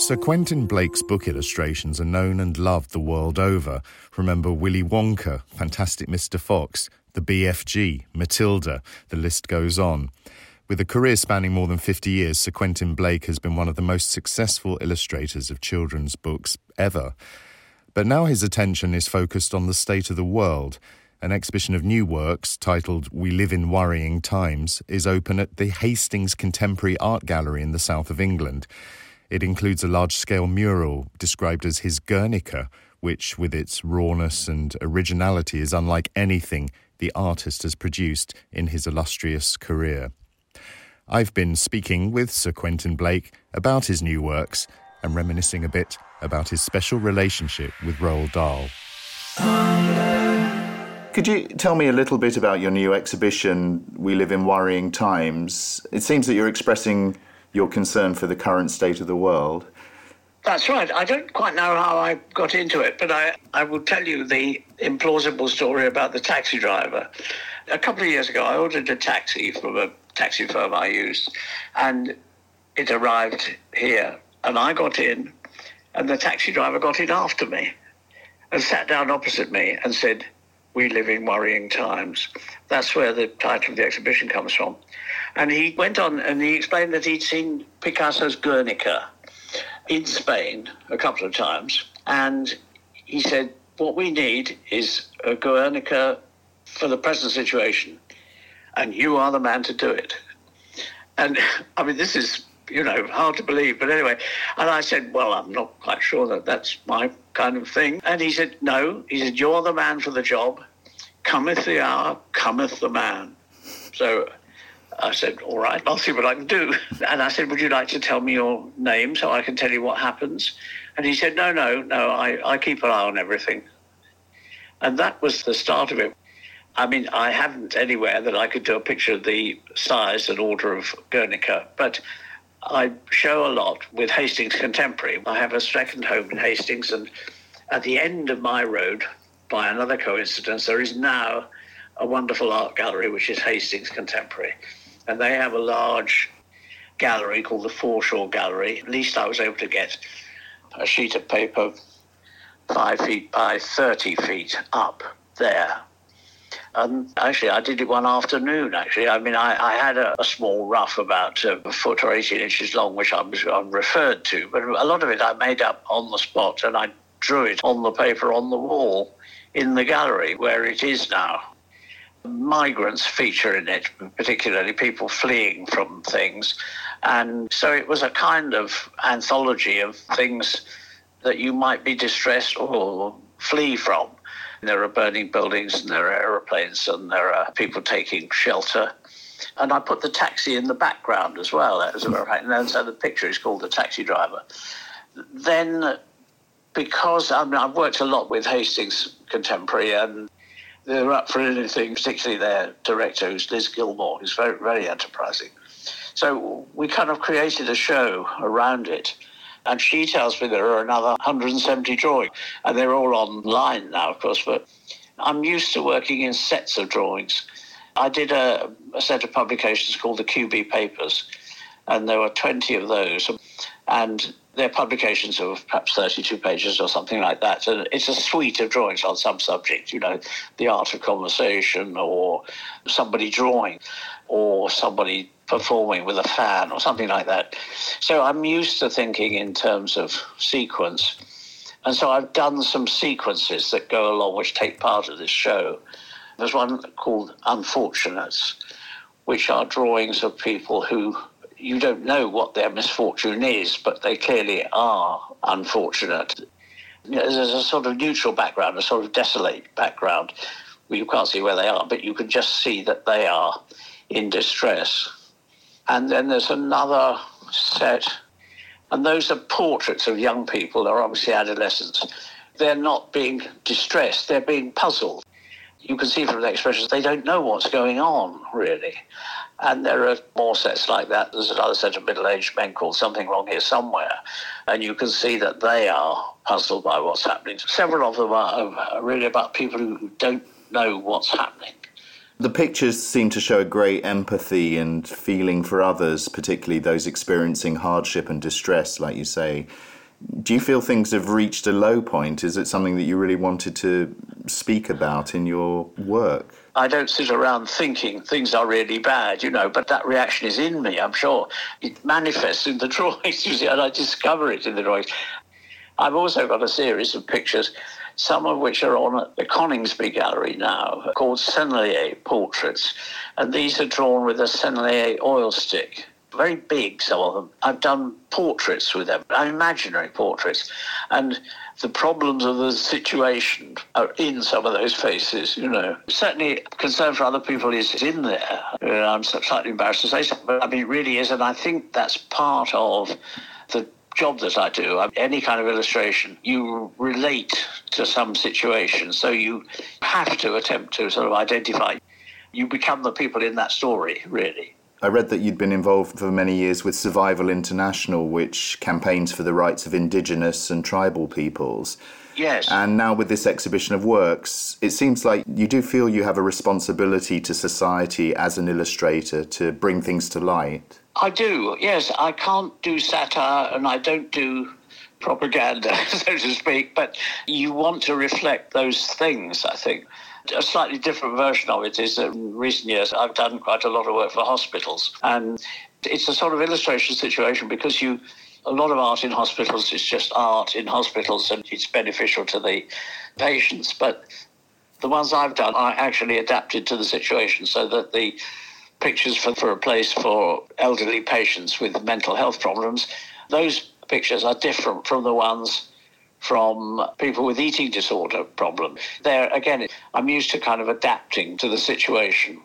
Sir Quentin Blake's book illustrations are known and loved the world over. Remember Willy Wonka, Fantastic Mr. Fox, the BFG, Matilda, the list goes on. With a career spanning more than 50 years, Sir Quentin Blake has been one of the most successful illustrators of children's books ever. But now his attention is focused on the state of the world. An exhibition of new works titled We Live in Worrying Times is open at the Hastings Contemporary Art Gallery in the south of England. It includes a large scale mural described as his Guernica, which, with its rawness and originality, is unlike anything the artist has produced in his illustrious career. I've been speaking with Sir Quentin Blake about his new works and reminiscing a bit about his special relationship with Roald Dahl. Could you tell me a little bit about your new exhibition, We Live in Worrying Times? It seems that you're expressing your concern for the current state of the world. That's right. I don't quite know how I got into it, but I, I will tell you the implausible story about the taxi driver. A couple of years ago, I ordered a taxi from a taxi firm I used, and it arrived here. And I got in, and the taxi driver got in after me and sat down opposite me and said, We live in worrying times. That's where the title of the exhibition comes from. And he went on and he explained that he'd seen Picasso's Guernica in Spain a couple of times. And he said, What we need is a Guernica for the present situation. And you are the man to do it. And I mean, this is, you know, hard to believe. But anyway, and I said, Well, I'm not quite sure that that's my kind of thing. And he said, No. He said, You're the man for the job. Cometh the hour, cometh the man. So I said, All right, I'll see what I can do. And I said, Would you like to tell me your name so I can tell you what happens? And he said, No, no, no, I, I keep an eye on everything. And that was the start of it. I mean, I haven't anywhere that I could do a picture of the size and order of Guernica, but I show a lot with Hastings Contemporary. I have a second home in Hastings, and at the end of my road, by another coincidence, there is now a wonderful art gallery, which is Hastings Contemporary and they have a large gallery called the Foreshore Gallery. At least I was able to get a sheet of paper five feet by 30 feet up there. And actually, I did it one afternoon. Actually, I mean, I, I had a, a, small rough about uh, a foot or 18 inches long, which I was I'm referred to, but a lot of it I made up on the spot and I drew it on the paper on the wall in the gallery where it is now migrants feature in it, particularly people fleeing from things. And so it was a kind of anthology of things that you might be distressed or flee from. There are burning buildings and there are aeroplanes and there are people taking shelter. And I put the taxi in the background as well, as a matter of fact. And so the picture is called The Taxi Driver. Then, because I mean, I've worked a lot with Hastings Contemporary and they're up for anything, particularly their director, who's Liz Gilmore, who's very, very enterprising. So we kind of created a show around it. And she tells me there are another 170 drawings, and they're all online now, of course. But I'm used to working in sets of drawings. I did a, a set of publications called the QB Papers, and there were 20 of those. And they're publications of perhaps 32 pages or something like that. And it's a suite of drawings on some subject, you know, the art of conversation or somebody drawing or somebody performing with a fan or something like that. So I'm used to thinking in terms of sequence. And so I've done some sequences that go along which take part of this show. There's one called Unfortunates, which are drawings of people who you don't know what their misfortune is, but they clearly are unfortunate. There's a sort of neutral background, a sort of desolate background you can't see where they are, but you can just see that they are in distress. And then there's another set, and those are portraits of young people, they're obviously adolescents. They're not being distressed, they're being puzzled. You can see from the expressions they don't know what's going on, really. And there are more sets like that. There's another set of middle aged men called Something Wrong Here Somewhere. And you can see that they are puzzled by what's happening. Several of them are really about people who don't know what's happening. The pictures seem to show a great empathy and feeling for others, particularly those experiencing hardship and distress, like you say. Do you feel things have reached a low point? Is it something that you really wanted to speak about in your work? I don't sit around thinking things are really bad, you know, but that reaction is in me, I'm sure. It manifests in the drawings, you see, and I discover it in the drawings. I've also got a series of pictures, some of which are on at the Coningsby Gallery now, called Sennelier portraits. And these are drawn with a Sennelier oil stick very big, some of them. I've done portraits with them, imaginary portraits. And the problems of the situation are in some of those faces, you know. Certainly, concern for other people is in there. I'm slightly embarrassed to say so, but I mean, it really is. And I think that's part of the job that I do, any kind of illustration, you relate to some situation. So you have to attempt to sort of identify. You become the people in that story, really. I read that you'd been involved for many years with Survival International, which campaigns for the rights of indigenous and tribal peoples. Yes. And now with this exhibition of works, it seems like you do feel you have a responsibility to society as an illustrator to bring things to light. I do, yes. I can't do satire and I don't do propaganda, so to speak, but you want to reflect those things, I think. A slightly different version of it is that in recent years I've done quite a lot of work for hospitals. And it's a sort of illustration situation because you a lot of art in hospitals is just art in hospitals and it's beneficial to the patients. But the ones I've done are actually adapted to the situation so that the pictures for, for a place for elderly patients with mental health problems, those pictures are different from the ones from people with eating disorder problems. There, again, I'm used to kind of adapting to the situation.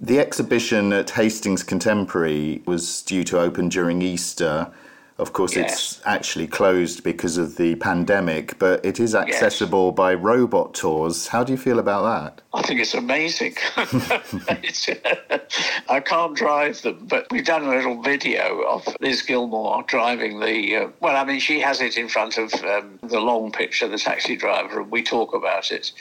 The exhibition at Hastings Contemporary was due to open during Easter. Of course, yes. it's actually closed because of the pandemic, but it is accessible yes. by robot tours. How do you feel about that? I think it's amazing. it's, I can't drive them, but we've done a little video of Liz Gilmore driving the. Uh, well, I mean, she has it in front of um, the long picture, the taxi driver, and we talk about it.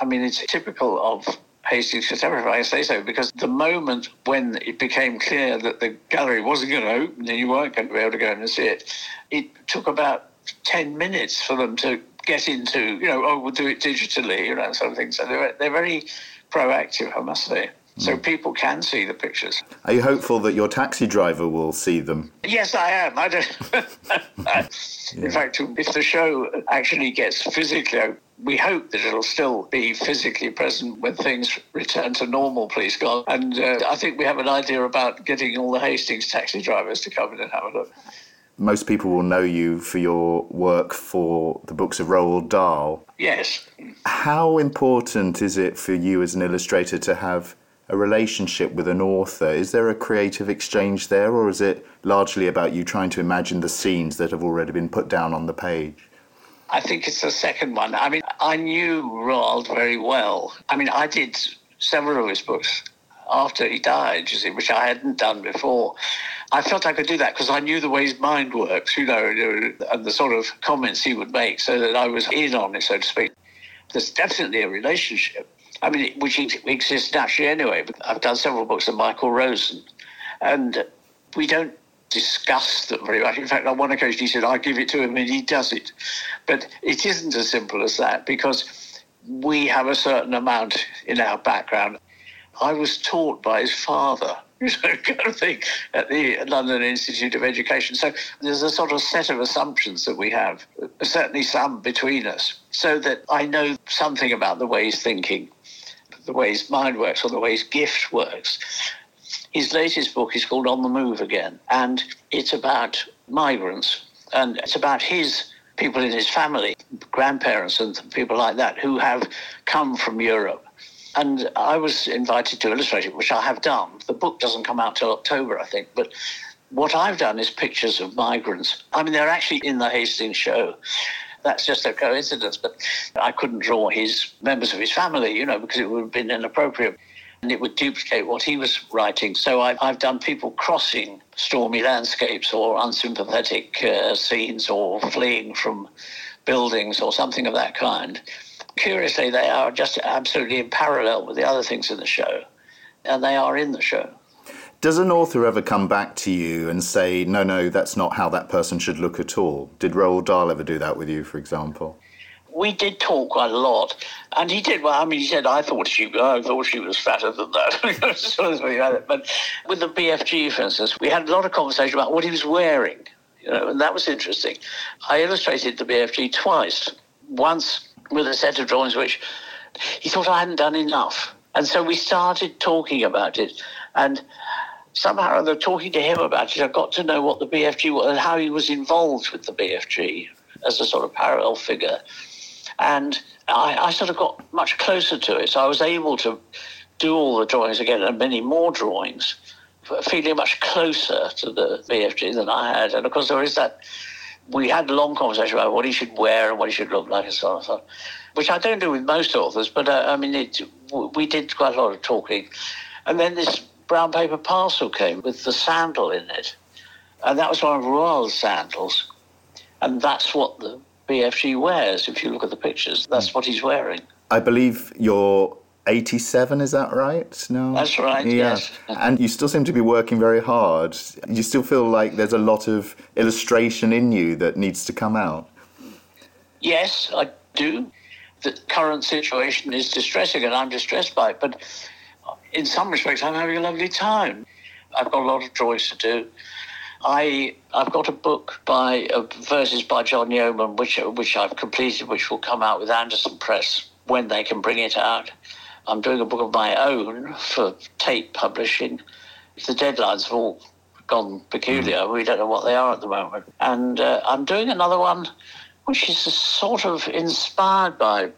I mean, it's typical of Hastings Contemporary, if I say so, because the moment when it became clear that the gallery wasn't going to open and you weren't going to be able to go in and see it, it took about 10 minutes for them to get into, you know, oh, we'll do it digitally, you know, sort of thing. So they're, they're very proactive, I must say. So hmm. people can see the pictures. Are you hopeful that your taxi driver will see them? Yes, I am. I don't. In fact, if the show actually gets physically we hope that it'll still be physically present when things return to normal, please God. And uh, I think we have an idea about getting all the Hastings taxi drivers to come in and have a look. Most people will know you for your work for the books of Roald Dahl. Yes. How important is it for you as an illustrator to have a relationship with an author? Is there a creative exchange there, or is it largely about you trying to imagine the scenes that have already been put down on the page? I think it's the second one. I mean, I knew Roald very well. I mean, I did several of his books after he died, you see, which I hadn't done before. I felt I could do that because I knew the way his mind works, you know, and the sort of comments he would make, so that I was in on it, so to speak. There's definitely a relationship. I mean, which exists naturally anyway. I've done several books of Michael Rosen, and we don't discuss them very much. In fact, on one occasion he said, I give it to him and he does it. But it isn't as simple as that because we have a certain amount in our background. I was taught by his father, you know, kind of thing, at the London Institute of Education. So there's a sort of set of assumptions that we have, certainly some between us, so that I know something about the way he's thinking, the way his mind works, or the way his gift works. His latest book is called On the Move Again, and it's about migrants, and it's about his people in his family, grandparents and people like that, who have come from Europe. And I was invited to illustrate it, which I have done. The book doesn't come out till October, I think, but what I've done is pictures of migrants. I mean, they're actually in the Hastings show. That's just a coincidence, but I couldn't draw his members of his family, you know, because it would have been inappropriate and it would duplicate what he was writing. So I've, I've done people crossing stormy landscapes or unsympathetic uh, scenes or fleeing from buildings or something of that kind. Curiously, they are just absolutely in parallel with the other things in the show. and they are in the show. Does an author ever come back to you and say, no, no, that's not how that person should look at all? Did Roald Dahl ever do that with you, for example? we did talk quite a lot, and he did. Well, I mean, he said, "I thought she, I thought she was fatter than that." but with the BFG, for instance, we had a lot of conversation about what he was wearing, you know, and that was interesting. I illustrated the BFG twice. Once with a set of drawings which he thought I hadn't done enough, and so we started talking about it, and somehow other, talking to him about it, I got to know what the BFG was and how he was involved with the BFG as a sort of parallel figure. And I, I sort of got much closer to it. So I was able to do all the drawings again and many more drawings, feeling much closer to the BFG than I had. And of course, there is that. We had a long conversation about what he should wear and what he should look like and so on, and so on which I don't do with most authors, but uh, I mean, it, we did quite a lot of talking. And then this brown paper parcel came with the sandal in it. And that was one of Roald's sandals. And that's what the BFG wears. If you look at the pictures, that's what he's wearing. I believe you're 87, is that right? No. That's right. Yeah. Yes. And you still seem to be working very hard. You still feel like there's a lot of illustration in you that needs to come out. Yes, I do. The current situation is distressing, and I'm distressed by it. But in some respects, I'm having a lovely time. I've got a lot of drawings to do. I I've got a book by uh, verses by John Yeoman, which which I've completed, which will come out with Andersen Press when they can bring it out. I'm doing a book of my own for Tate Publishing. The deadlines have all gone peculiar. Mm. We don't know what they are at the moment. And uh, I'm doing another one, which is sort of inspired by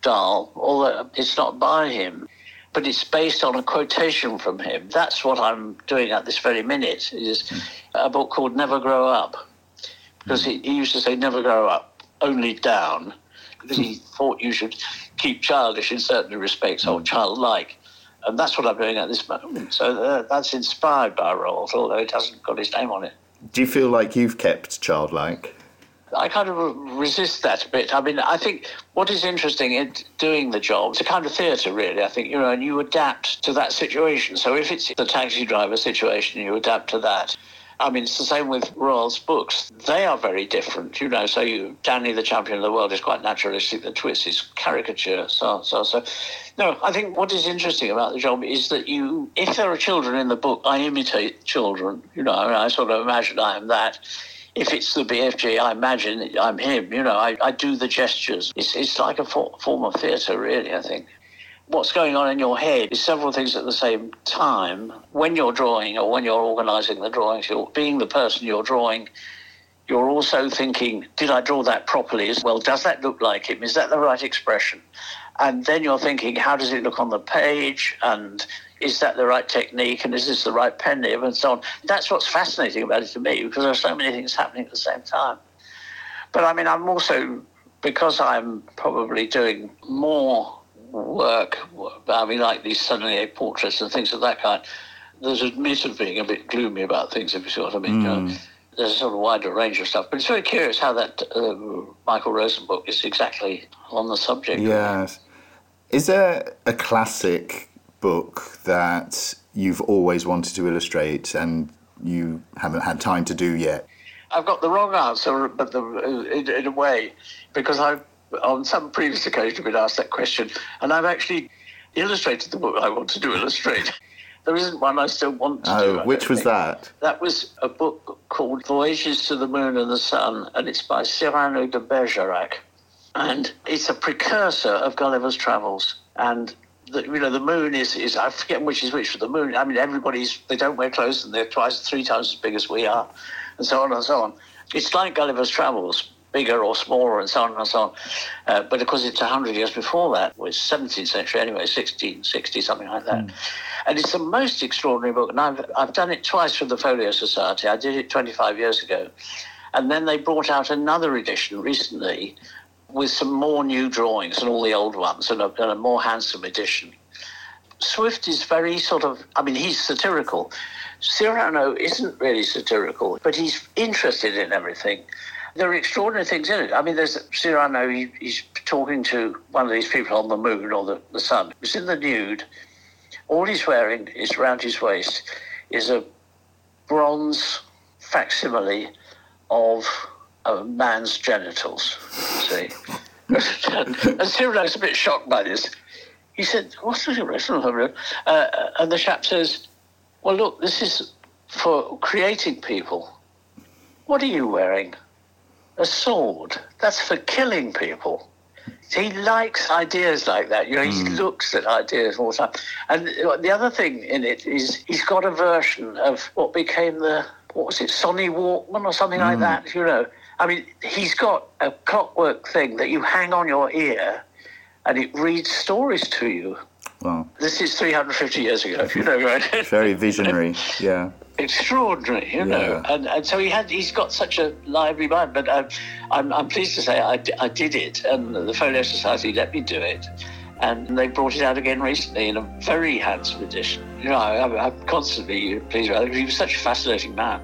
Dahl, although it's not by him but it's based on a quotation from him. That's what I'm doing at this very minute. Is a book called Never Grow Up, because he, he used to say never grow up, only down, because he thought you should keep childish in certain respects or childlike. And that's what I'm doing at this moment. So uh, that's inspired by Roald, although it hasn't got his name on it. Do you feel like you've kept childlike? I kind of resist that a bit. I mean, I think what is interesting in doing the job, it's a kind of theatre, really. I think, you know, and you adapt to that situation. So if it's the taxi driver situation, you adapt to that. I mean, it's the same with Roald's books. They are very different, you know. So you, Danny, the champion of the world, is quite naturalistic. The Twits is caricature. So, so, so. No, I think what is interesting about the job is that you, if there are children in the book, I imitate children. You know, I, mean, I sort of imagine I am that if it's the BFG, I imagine I'm him. You know, I, I do the gestures. It's, it's like a for, form of theatre, really, I think. What's going on in your head is several things at the same time. When you're drawing or when you're organising the drawings, you're being the person you're drawing. You're also thinking, did I draw that properly? Well, does that look like him? Is that the right expression? And then you're thinking, how does it look on the page? And is that the right technique and is this the right pen nib and so on. That's what's fascinating about it to me because there are so many things happening at the same time. But I mean, I'm also, because I'm probably doing more work, I mean, like these Sennelier portraits and things of that kind, there's a admit of being a bit gloomy about things, if you see what I mean. Mm. There's a sort of wider range of stuff. But it's very curious how that uh, Michael Rosen book is exactly on the subject. Yes. Is there a classic book that you've always wanted to illustrate and you haven't had time to do yet? I've got the wrong answer, but the, in, in, a way, because I've on some previous occasion been asked that question, and I've actually illustrated the book I want to do illustrate. There isn't one I still want to oh, do. which was think. that? That was a book called Voyages to the Moon and the Sun, and it's by Cyrano de Bergerac. And it's a precursor of Gulliver's Travels. And the, you know, the moon is, is, I forget which is which, for the moon, I mean, everybody's, they don't wear clothes and they're twice, three times as big as we are, and so on and so on. It's like Gulliver's Travels, bigger or smaller, and so on and so on. Uh, but of course, it's 100 years before that, it was 17th century anyway, 1660, something like that. Mm. And it's the most extraordinary book. And I've, I've done it twice for the Folio Society. I did it 25 years ago. And then they brought out another edition recently with some more new drawings and all the old ones and a, and a more handsome edition. Swift is very sort of, I mean, he's satirical. Cyrano isn't really satirical, but he's interested in everything. There are extraordinary things in it. I mean, there's Cyrano, he, he's talking to one of these people on the moon or the, the sun, He's in the nude, All he's wearing is around his waist is a bronze facsimile of a man's genitals. See? and, and Cyril was a bit shocked by this. He said, What's the original? Uh, and the chap says, Well, look, this is for creating people. What are you wearing? A sword. That's for killing people. He likes ideas like that. You know, he mm. looks at ideas all the time. And the other thing in it is he's got a version of what became the what was it, Sony Walkman or something mm. like that. You know, I mean, he's got a clockwork thing that you hang on your ear, and it reads stories to you. Wow. This is 350 years ago, you know, right? Very visionary, yeah. Extraordinary, you know. And, and so he had, he's got such a lively mind. But uh, I'm, I'm pleased to say I, I did it, and the Folio Society let me do it. And they brought it out again recently in a very handsome edition. You know, I, I'm constantly pleased with it. He was such a fascinating man.